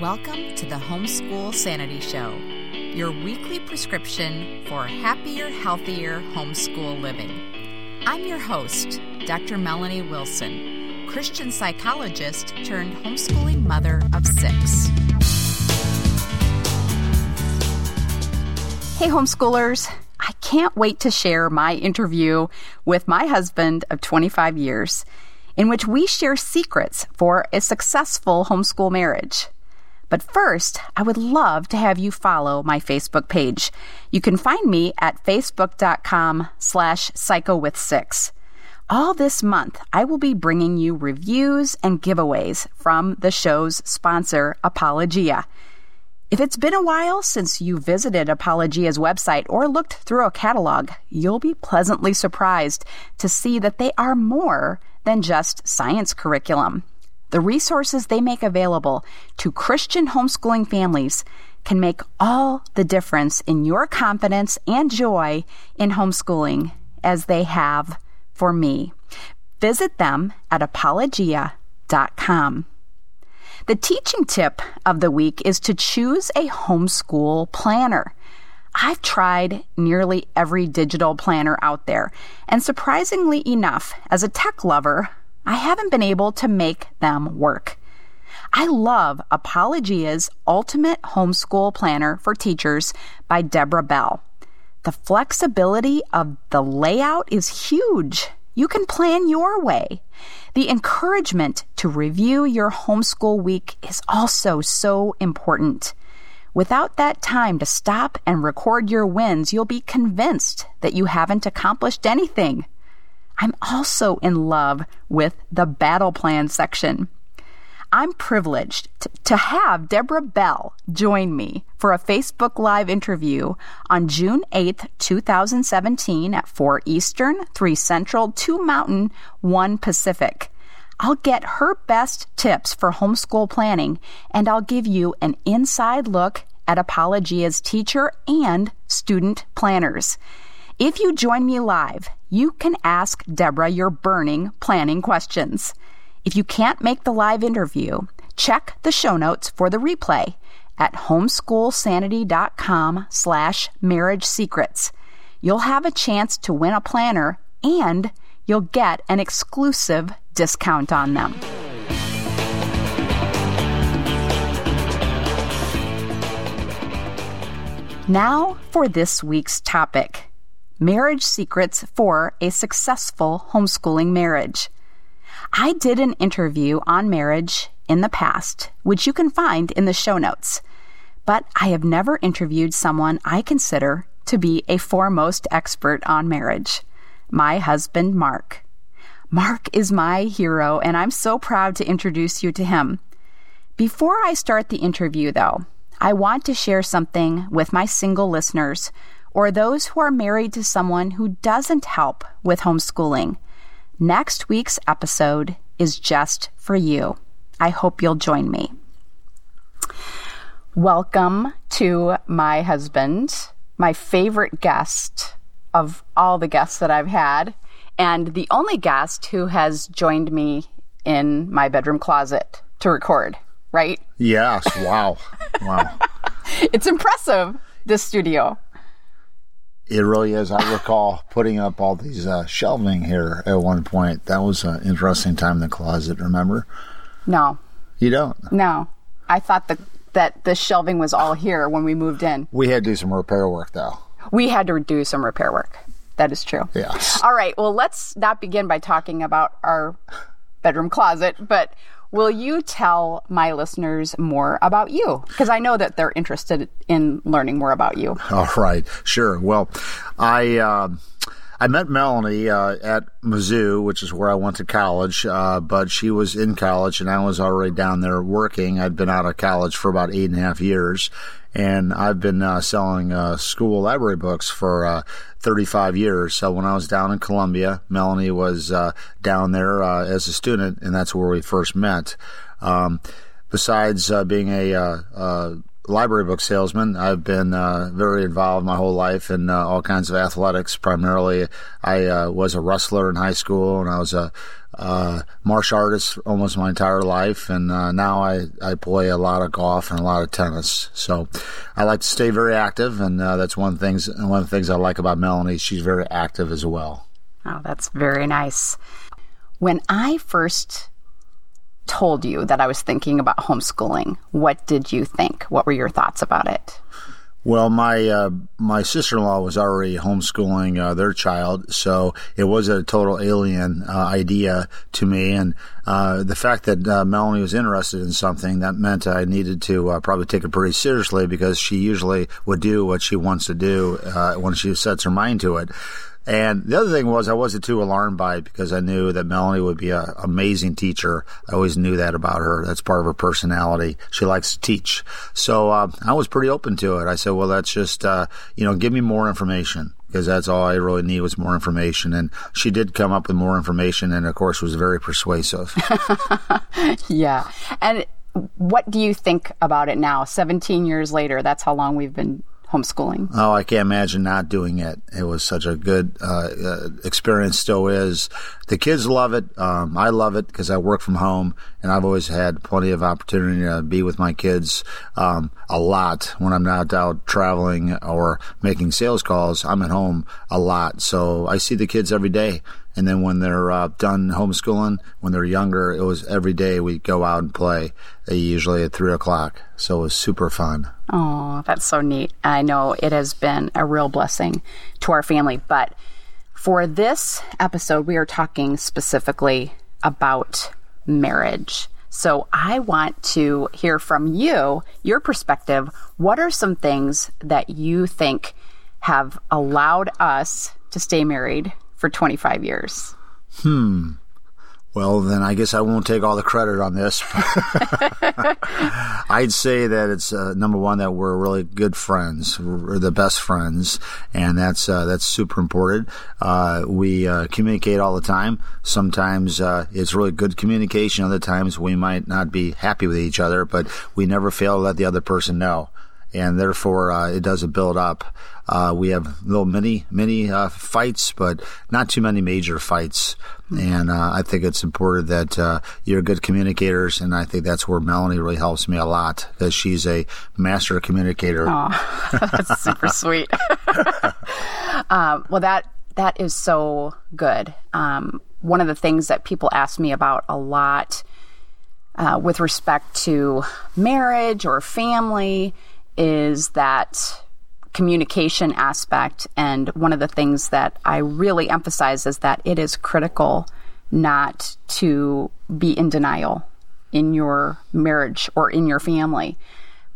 Welcome to the Homeschool Sanity Show, your weekly prescription for happier, healthier homeschool living. I'm your host, Dr. Melanie Wilson, Christian psychologist turned homeschooling mother of six. Hey, homeschoolers. I can't wait to share my interview with my husband of 25 years, in which we share secrets for a successful homeschool marriage. But first, I would love to have you follow my Facebook page. You can find me at facebook.com slash psycho with six. All this month, I will be bringing you reviews and giveaways from the show's sponsor, Apologia. If it's been a while since you visited Apologia's website or looked through a catalog, you'll be pleasantly surprised to see that they are more than just science curriculum. The resources they make available to Christian homeschooling families can make all the difference in your confidence and joy in homeschooling as they have for me. Visit them at apologia.com. The teaching tip of the week is to choose a homeschool planner. I've tried nearly every digital planner out there, and surprisingly enough, as a tech lover, I haven't been able to make them work. I love Apologia's Ultimate Homeschool Planner for Teachers by Debra Bell. The flexibility of the layout is huge. You can plan your way. The encouragement to review your homeschool week is also so important. Without that time to stop and record your wins, you'll be convinced that you haven't accomplished anything. I'm also in love with the battle plan section. I'm privileged to, to, have Debra Bell join me for a Facebook Live interview on June 8th, 2017 at 4 Eastern, 3 Central, 2 Mountain, 1 Pacific. I'll get her best tips for homeschool planning and I'll give you an inside look at Apologia's teacher and student planners. If you join me live, you can ask Debra your burning planning questions. If you can't make the live interview, check the show notes for the replay at homeschoolsanity.com slash marriage secrets. You'll have a chance to win a planner and you'll get an exclusive discount on them. Now for this week's topic. Marriage Secrets for a Successful Homeschooling Marriage. I did an interview on marriage in the past, which you can find in the show notes, but I have never interviewed someone I consider to be a foremost expert on marriage my husband, Mark. Mark is my hero, and I'm so proud to introduce you to him. Before I start the interview, though, I want to share something with my single listeners or those who are married to someone who doesn't help with homeschooling. Next week's episode is just for you. I hope you'll join me. Welcome to my husband, my favorite guest of all the guests that I've had, and the only guest who has joined me in my bedroom closet to record, right? Yes. Wow. wow. it's impressive, this studio. It really is. I recall putting up all these uh, shelving here at one point. That was an interesting time in the closet. Remember? No. You don't? No. I thought that that the shelving was all here when we moved in. We had to do some repair work, though. We had to do some repair work. That is true. Yes. All right. Well, let's not begin by talking about our bedroom closet, but Will you tell my listeners more about you? Because I know that they're interested in learning more about you. All right, sure. Well, I. Uh, I met Melanie uh, at Mizzou, which is where I went to college, uh, but she was in college and I was already down there working. I'd been out of college for about eight and a half years, and I've been uh, selling uh, school library books for uh, 35 years. So when I was down in Columbia, Melanie was uh, down there uh, as a student, and that's where we first met. Um, besides uh, being a library book salesman. I've been uh, very involved my whole life in uh, all kinds of athletics. Primarily, I uh, was a wrestler in high school, and I was a uh, martial artist almost my entire life. And uh, now I, I play a lot of golf and a lot of tennis. So I like to stay very active, and uh, that's one things one of the things I like about Melanie. She's very active as well. Oh, that's very nice. When I first told you that I was thinking about homeschooling, what did you think? What were your thoughts about it? Well, my uh, my sister in law was already homeschooling uh, their child, so it was a total alien uh, idea to me. And uh, the fact that uh, Melanie was interested in something that meant I needed to uh, probably take it pretty seriously because she usually would do what she wants to do when she sets her mind to it. And the other thing was I wasn't too alarmed by it because I knew that Melanie would be an amazing teacher. I always knew that about her. That's part of her personality. She likes to teach. So uh, I was pretty open to it. I said, well, that's just, uh, you know, give me more information because that's all I really need was more information. And she did come up with more information and, of course, was very persuasive. yeah. And what do you think about it now? 17 years later, that's how long we've been homeschooling? Oh, I can't imagine not doing it. It was such a good uh, uh, experience, still is. The kids love it. Um, I love it because I work from home and I've always had plenty of opportunity to be with my kids um, a lot when I'm not out traveling or making sales calls. I'm at home a lot. So I see the kids every day. And then when they're uh, done homeschooling, when they're younger, it was every day we'd go out and play, uh, usually at three o'clock. So it was super fun. Oh, that's so neat. I know it has been a real blessing to our family. But for this episode, we are talking specifically about marriage. So I want to hear from you, your perspective. What are some things that you think have allowed us to stay married for 25 years. Hmm. Well, then I guess I won't take all the credit on this. I'd say that it's uh, number one that we're really good friends, we're the best friends, and that's uh, that's super important. Uh, we uh, communicate all the time. Sometimes uh, it's really good communication. Other times we might not be happy with each other, but we never fail to let the other person know and therefore uh, it doesn't build up. Uh, we have little mini mini uh, fights, but not too many major fights. And uh, I think it's important that uh, you're good communicators, and I think that's where Melanie really helps me a lot because she's a master communicator. Oh, that's super sweet. Um, well, that that is so good. Um, one of the things that people ask me about a lot. Uh, with respect to marriage or family is that communication aspect. And one of the things that I really emphasize is that it is critical not to be in denial in your marriage or in your family.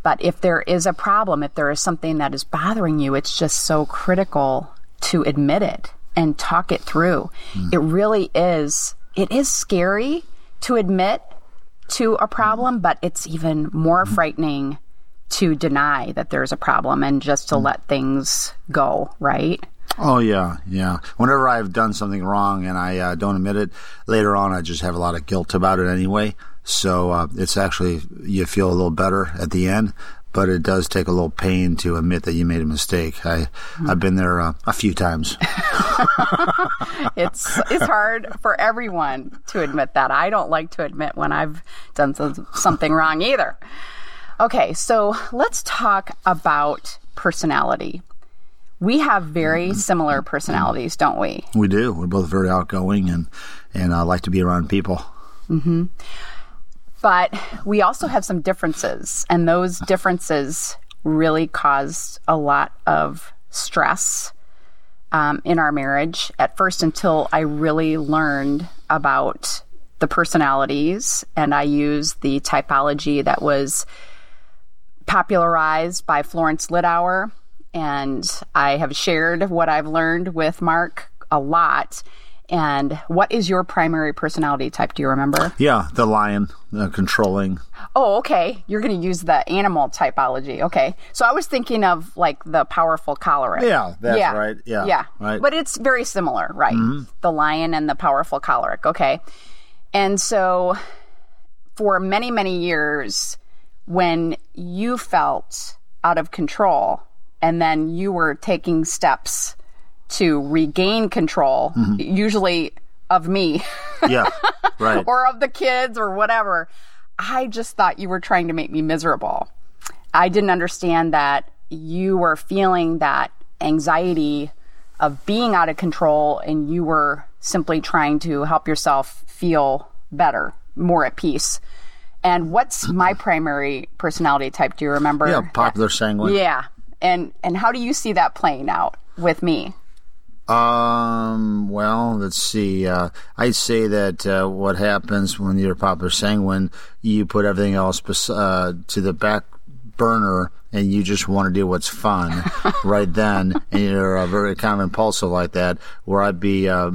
But if there is a problem, if there is something that is bothering you, it's just so critical to admit it and talk it through. Mm. It really is, it is scary to admit to a problem, but it's even more mm. frightening to deny that there's a problem and just to mm. let things go, right? Oh yeah, yeah. Whenever I've done something wrong and I uh, don't admit it, later on I just have a lot of guilt about it anyway. So uh, it's actually you feel a little better at the end, but it does take a little pain to admit that you made a mistake. I mm. I've been there uh, a few times. it's it's hard for everyone to admit that. I don't like to admit when I've done something wrong either. Okay, so let's talk about personality. We have very similar personalities, don't we? We do. We're both very outgoing and and uh, like to be around people. Mm-hmm. But we also have some differences, and those differences really caused a lot of stress um, in our marriage at first until I really learned about the personalities and I used the typology that was popularized by Florence Littauer, and I have shared what I've learned with Mark a lot. And what is your primary personality type? Do you remember? Yeah, the lion, the controlling. Oh, okay. You're going to use the animal typology. Okay. So I was thinking of like the powerful choleric. Yeah, that's yeah. right. Yeah. Yeah. Right. But it's very similar, right? Mm-hmm. The lion and the powerful choleric. Okay. And so for many, many years, when you felt out of control and then you were taking steps to regain control, mm-hmm. usually of me Yeah, right. or of the kids or whatever. I just thought you were trying to make me miserable. I didn't understand that you were feeling that anxiety of being out of control and you were simply trying to help yourself feel better, more at peace. And what's my primary personality type? Do you remember? yeah, popular sanguine. Yeah. And and how do you see that playing out with me? Um. Well, let's see. Uh, I'd say that uh, what happens when you're popular sanguine, you put everything else bes- uh, to the back burner, and you just want to do what's fun right then. And you're uh, very kind of impulsive like that. Where I'd be uh,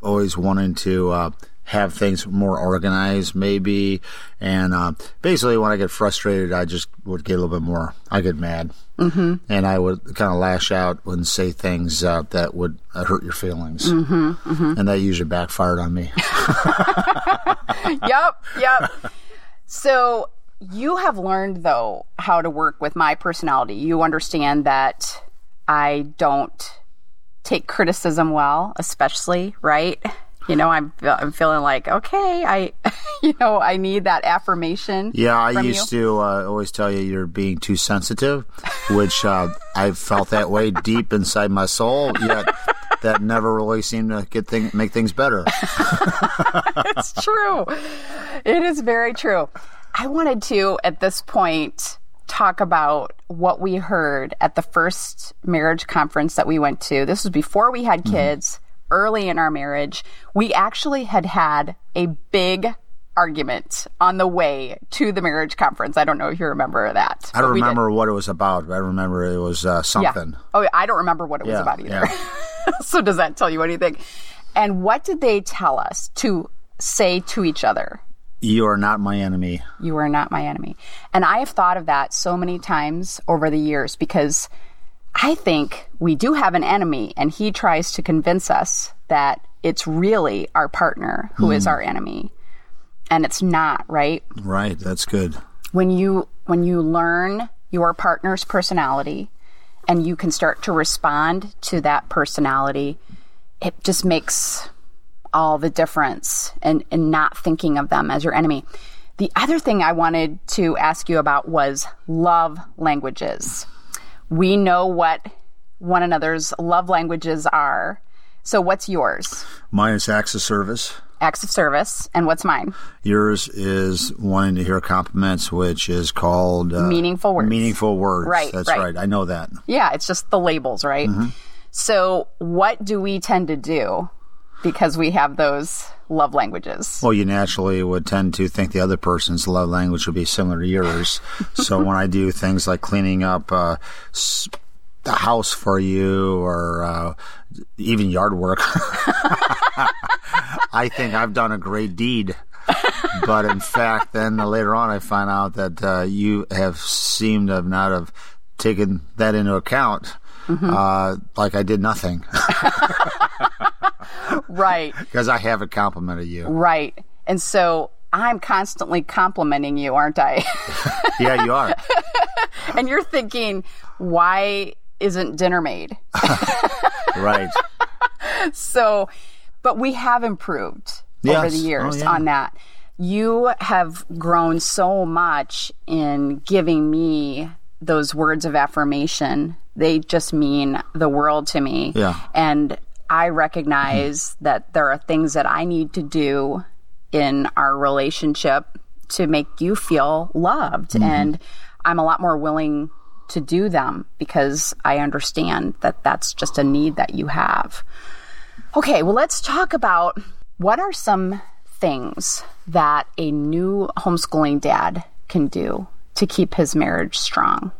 always wanting to. Have things more organized, maybe, and uh, basically, when I get frustrated, I just would get a little bit more. I get mad, mm-hmm. and I would kind of lash out and say things uh, that would uh, hurt your feelings, mm-hmm, mm-hmm. and that usually backfired on me. yep, yep. So you have learned though how to work with my personality. You understand that I don't take criticism well, especially, right? You know, I'm I'm feeling like, okay, I you know, I need that affirmation. Yeah, I used you. to uh, always tell you you're being too sensitive, which uh, I felt that way deep inside my soul. Yet that never really seemed to get thing, make things better. it's true. It is very true. I wanted to, at this point, talk about what we heard at the first marriage conference that we went to. This was before we had kids, early in our marriage. We actually had had a big argument on the way to the marriage conference. I don't know if you remember that. I don't but we did. remember what it was about, but I remember it was uh, Yeah. something. Oh, I don't remember what it was about either. so does that tell you anything? And what did they tell us to say to each other? You are not my enemy. You are not my enemy. And I have thought of that so many times over the years because I think we do have an enemy and he tries to convince us that it's really our partner who is hmm. our enemy. And it's not, right? Right, that's good. When you when you learn your partner's personality and you can start to respond to that personality, it just makes all the difference and, and not thinking of them as your enemy. The other thing I wanted to ask you about was love languages. We know what one another's love languages are. So, what's yours? Mine is acts of service. Acts of service. And what's mine? Yours is wanting to hear compliments, which is called uh, Meaningful words. Meaningful words. Right, That's right. right. I know that. Yeah, it's just the labels, right? So, what do we tend to do because we have those love languages? Well, you naturally would tend to think the other person's love language would be similar to yours. so when I do things like cleaning up uh, the house for you or uh, even yard work, I think I've done a great deed. but in fact, then later on, I find out that uh, you have seemed to have not have taken that into account. Uh, like I did nothing right, because I haven't complimented you. right. And so I'm constantly complimenting you, aren't I? Yeah, you are. and you're thinking, why isn't dinner made? right. So, but we have improved over the years Oh, yeah. on that. You have grown so much in giving me those words of affirmation. They just mean the world to me. Yeah. And I recognize mm-hmm. that there are things that I need to do in our relationship to make you feel loved. Mm-hmm. And I'm a lot more willing to do them because I understand that that's just a need that you have. Okay, well, let's talk about what are some things that a new homeschooling dad can do to keep his marriage strong.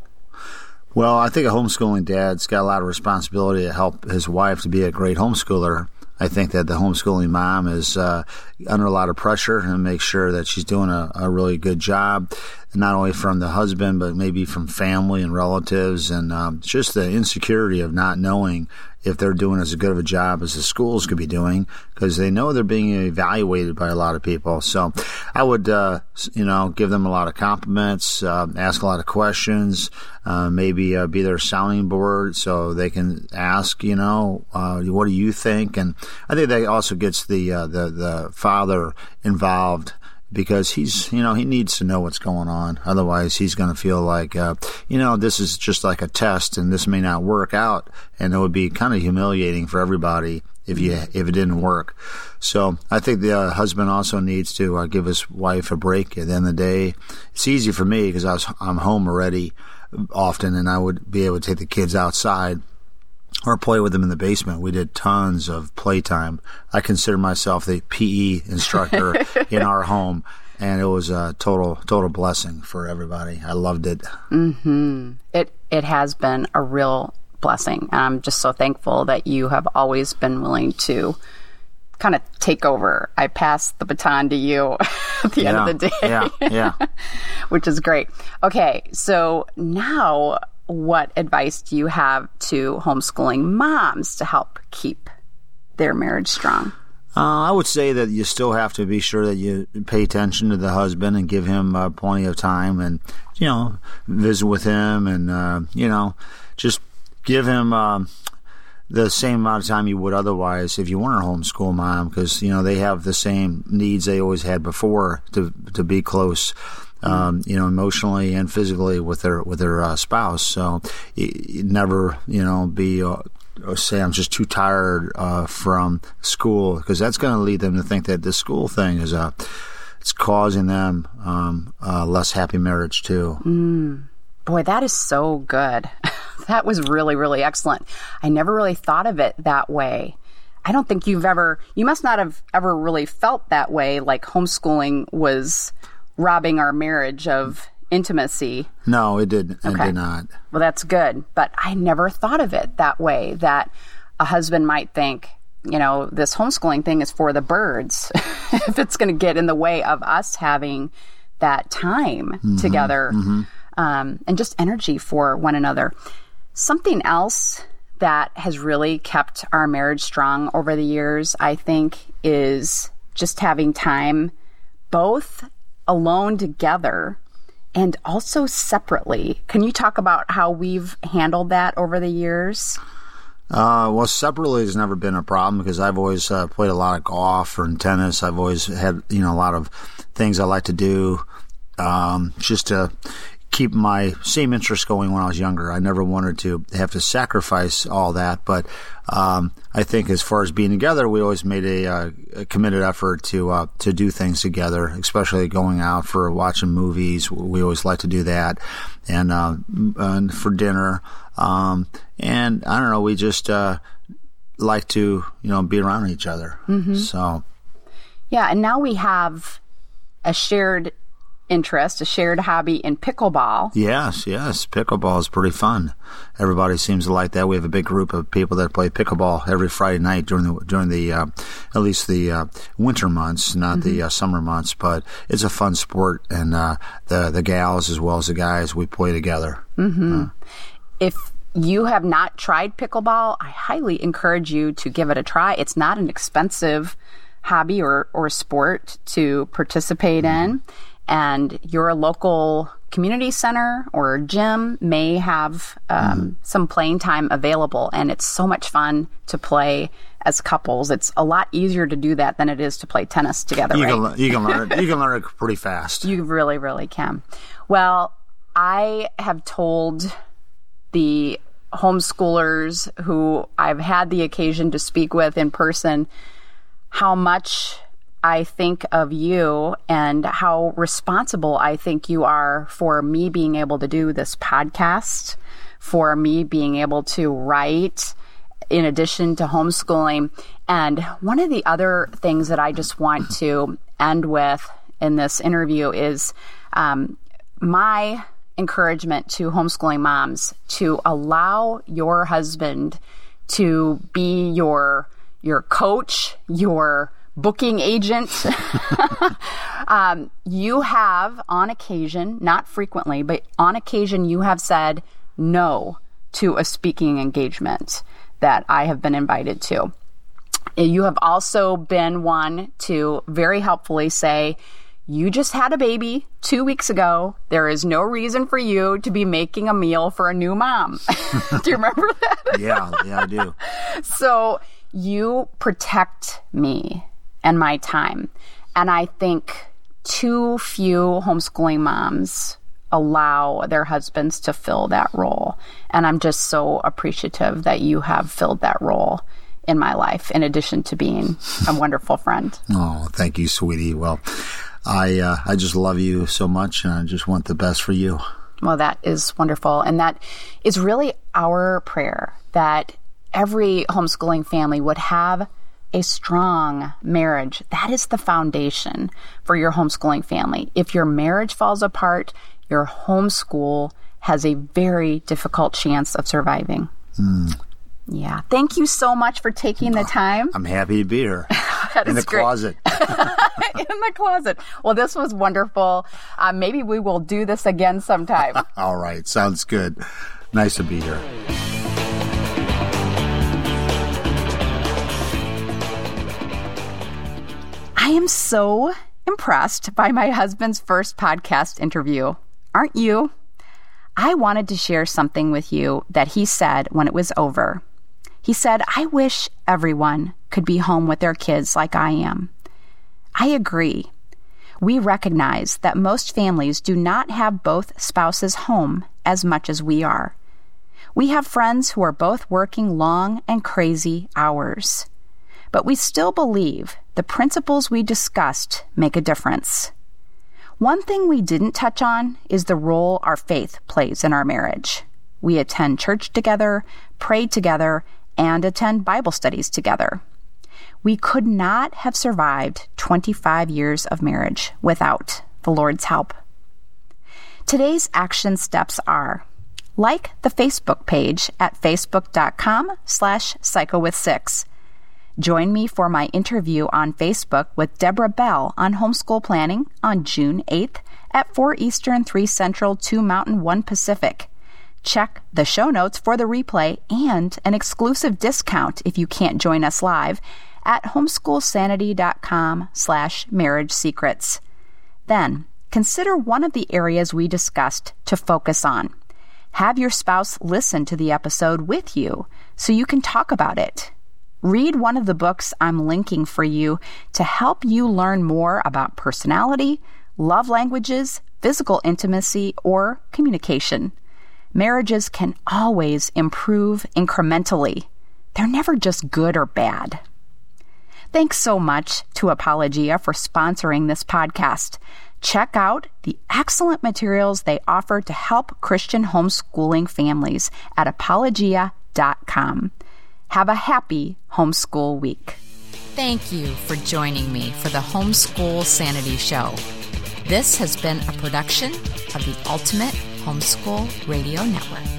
Well, I think a homeschooling dad's got a lot of responsibility to help his wife to be a great homeschooler. I think that the homeschooling mom is uh, under a lot of pressure and make sure that she's doing a, a really good job. Not only from the husband, but maybe from family and relatives, and um, just the insecurity of not knowing if they're doing as good of a job as the schools could be doing because they know they're being evaluated by a lot of people. So I would, uh, you know, give them a lot of compliments, uh, ask a lot of questions, uh, maybe uh, be their sounding board so they can ask, you know, uh, what do you think? And I think that also gets the uh, the the father involved because he's you know he needs to know what's going on. Otherwise he's going to feel like uh, you know this is just like a test and this may not work out. And it would be kind of humiliating for everybody if you if it didn't work. So i think the uh, husband also needs to uh, give his wife a break at the end of the day. It's easy for me because i was i'm home already often and i would be able to take the kids outside or play with them in the basement. We did tons of playtime. I consider myself the PE instructor in our home, and it was a total total blessing for everybody. I loved it. Mm-hmm. It it has been a real blessing. and I'm just so thankful that you have always been willing to kind of take over. I pass the baton to you at the yeah, end of the day. yeah, yeah. Which is great. Okay, so now what advice do you have to homeschooling moms to help keep their marriage strong? Uh, I would say that you still have to be sure that you pay attention to the husband and give him uh, plenty of time and, you know, visit with him and, uh, you know, just give him um, the same amount of time you would otherwise if you weren't a homeschool mom because, you know, they have the same needs they always had before to, to be close um, you know, emotionally and physically with their with their uh, spouse. So you, never, you know, be uh, say I'm just too tired uh, from school because that's going to lead them to think that this school thing is a it's causing them um, a less happy marriage too. Mm. Boy, that is so good. that was really really excellent. I never really thought of it that way. I don't think you've ever, you must not have ever really felt that way, like homeschooling was robbing our marriage of intimacy. No, it did. It did not. Well, that's good. But I never thought of it that way. That a husband might think, you know, this homeschooling thing is for the birds. if it's going to get in the way of us having that time mm-hmm, together mm-hmm. Um, and just energy for one another. Something else that has really kept our marriage strong over the years, I think, is just having time both alone together and also separately. Can you talk about how we've handled that over the years? Uh, well, separately has never been a problem because I've always uh, played a lot of golf or tennis. I've always had, you know, a lot of things I like to do um, just to keep my same interests going when I was younger. I never wanted to have to sacrifice all that, but um, I think as far as being together, we always made a, uh, a committed effort to uh, to do things together, especially going out for watching movies. We always like to do that, and, uh, and for dinner. Um, and I don't know, we just uh, like to you know be around each other. Mm-hmm. So, yeah, and now we have a shared interest, a shared hobby in pickleball. Yes, yes. Pickleball is pretty fun. Everybody seems to like that. We have a big group of people that play pickleball every Friday night during the during the uh, at least the uh, winter months, not mm-hmm. the uh, summer months. But it's a fun sport, and uh, the the gals as well as the guys we play together. Mm-hmm. Uh, if you have not tried pickleball, I highly encourage you to give it a try. It's not an expensive hobby or, or sport to participate mm-hmm. in and your local community center or gym may have um, mm some playing time available and it's so much fun to play as couples. It's a lot easier to do that than it is to play tennis together you, right? can, you can learn it you can learn it pretty fast. You really really can. Well i have told the homeschoolers who i've had the occasion to speak with in person how much I think of you and how responsible I think you are for me being able to do this podcast, for me being able to write in addition to homeschooling. And one of the other things that I just want to end with in this interview is um, my encouragement to homeschooling moms to allow your husband to be your your coach, your booking agent. um, you have, on occasion, not frequently, but on occasion, you have said no to a speaking engagement that I have been invited to. You have also been one to very helpfully say, you just had a baby two weeks ago. There is no reason for you to be making a meal for a new mom. do you remember that? yeah, yeah, I do. So you protect me and my time. And I think too few homeschooling moms allow their husbands to fill that role. And I'm just so appreciative that you have filled that role in my life, in addition to being a wonderful friend. Oh, thank you, sweetie. Well, I uh, I just love you so much, and I just want the best for you. Well, that is wonderful, and that is really our prayer that every homeschooling family would have a strong marriage. That is the foundation for your homeschooling family. If your marriage falls apart, your homeschool has a very difficult chance of surviving. Mm. Yeah. Thank you so much for taking the time. I'm happy to be here. in the great. closet. in the closet. Well, this was wonderful. Uh, maybe we will do this again sometime. All right. Sounds good. Nice to be here. I am so impressed by my husband's first podcast interview. Aren't you? I wanted to share something with you that he said when it was over. He said, I wish everyone could be home with their kids like I am. I agree. We recognize that most families do not have both spouses home as much as we are. We have friends who are both working long and crazy hours. But we still believe the principles we discussed make a difference. One thing we didn't touch on is the role our faith plays in our marriage. We attend church together, pray together, and attend Bible studies together. We could not have survived 25 years of marriage without the Lord's help. Today's action steps are like the Facebook page at facebook.com slash psychowith6. Join me for my interview on Facebook with Debra Bell on homeschool planning on June 8th at 4 Eastern, 3 Central, 2 Mountain, 1 Pacific. Check the show notes for the replay and an exclusive discount if you can't join us live at homeschoolsanity.com slash marriage secrets. Then, consider one of the areas we discussed to focus on. Have your spouse listen to the episode with you so you can talk about it. Read one of the books I'm linking for you to help you learn more about personality, love languages, physical intimacy, or communication marriages can always improve incrementally. They're never just good or bad. Thanks so much to Apologia for sponsoring this podcast. Check out the excellent materials they offer to help Christian homeschooling families at apologia.com. Have a happy homeschool week. Thank you for joining me for the Homeschool Sanity Show. This has been a production of the Ultimate Homeschool Radio Network.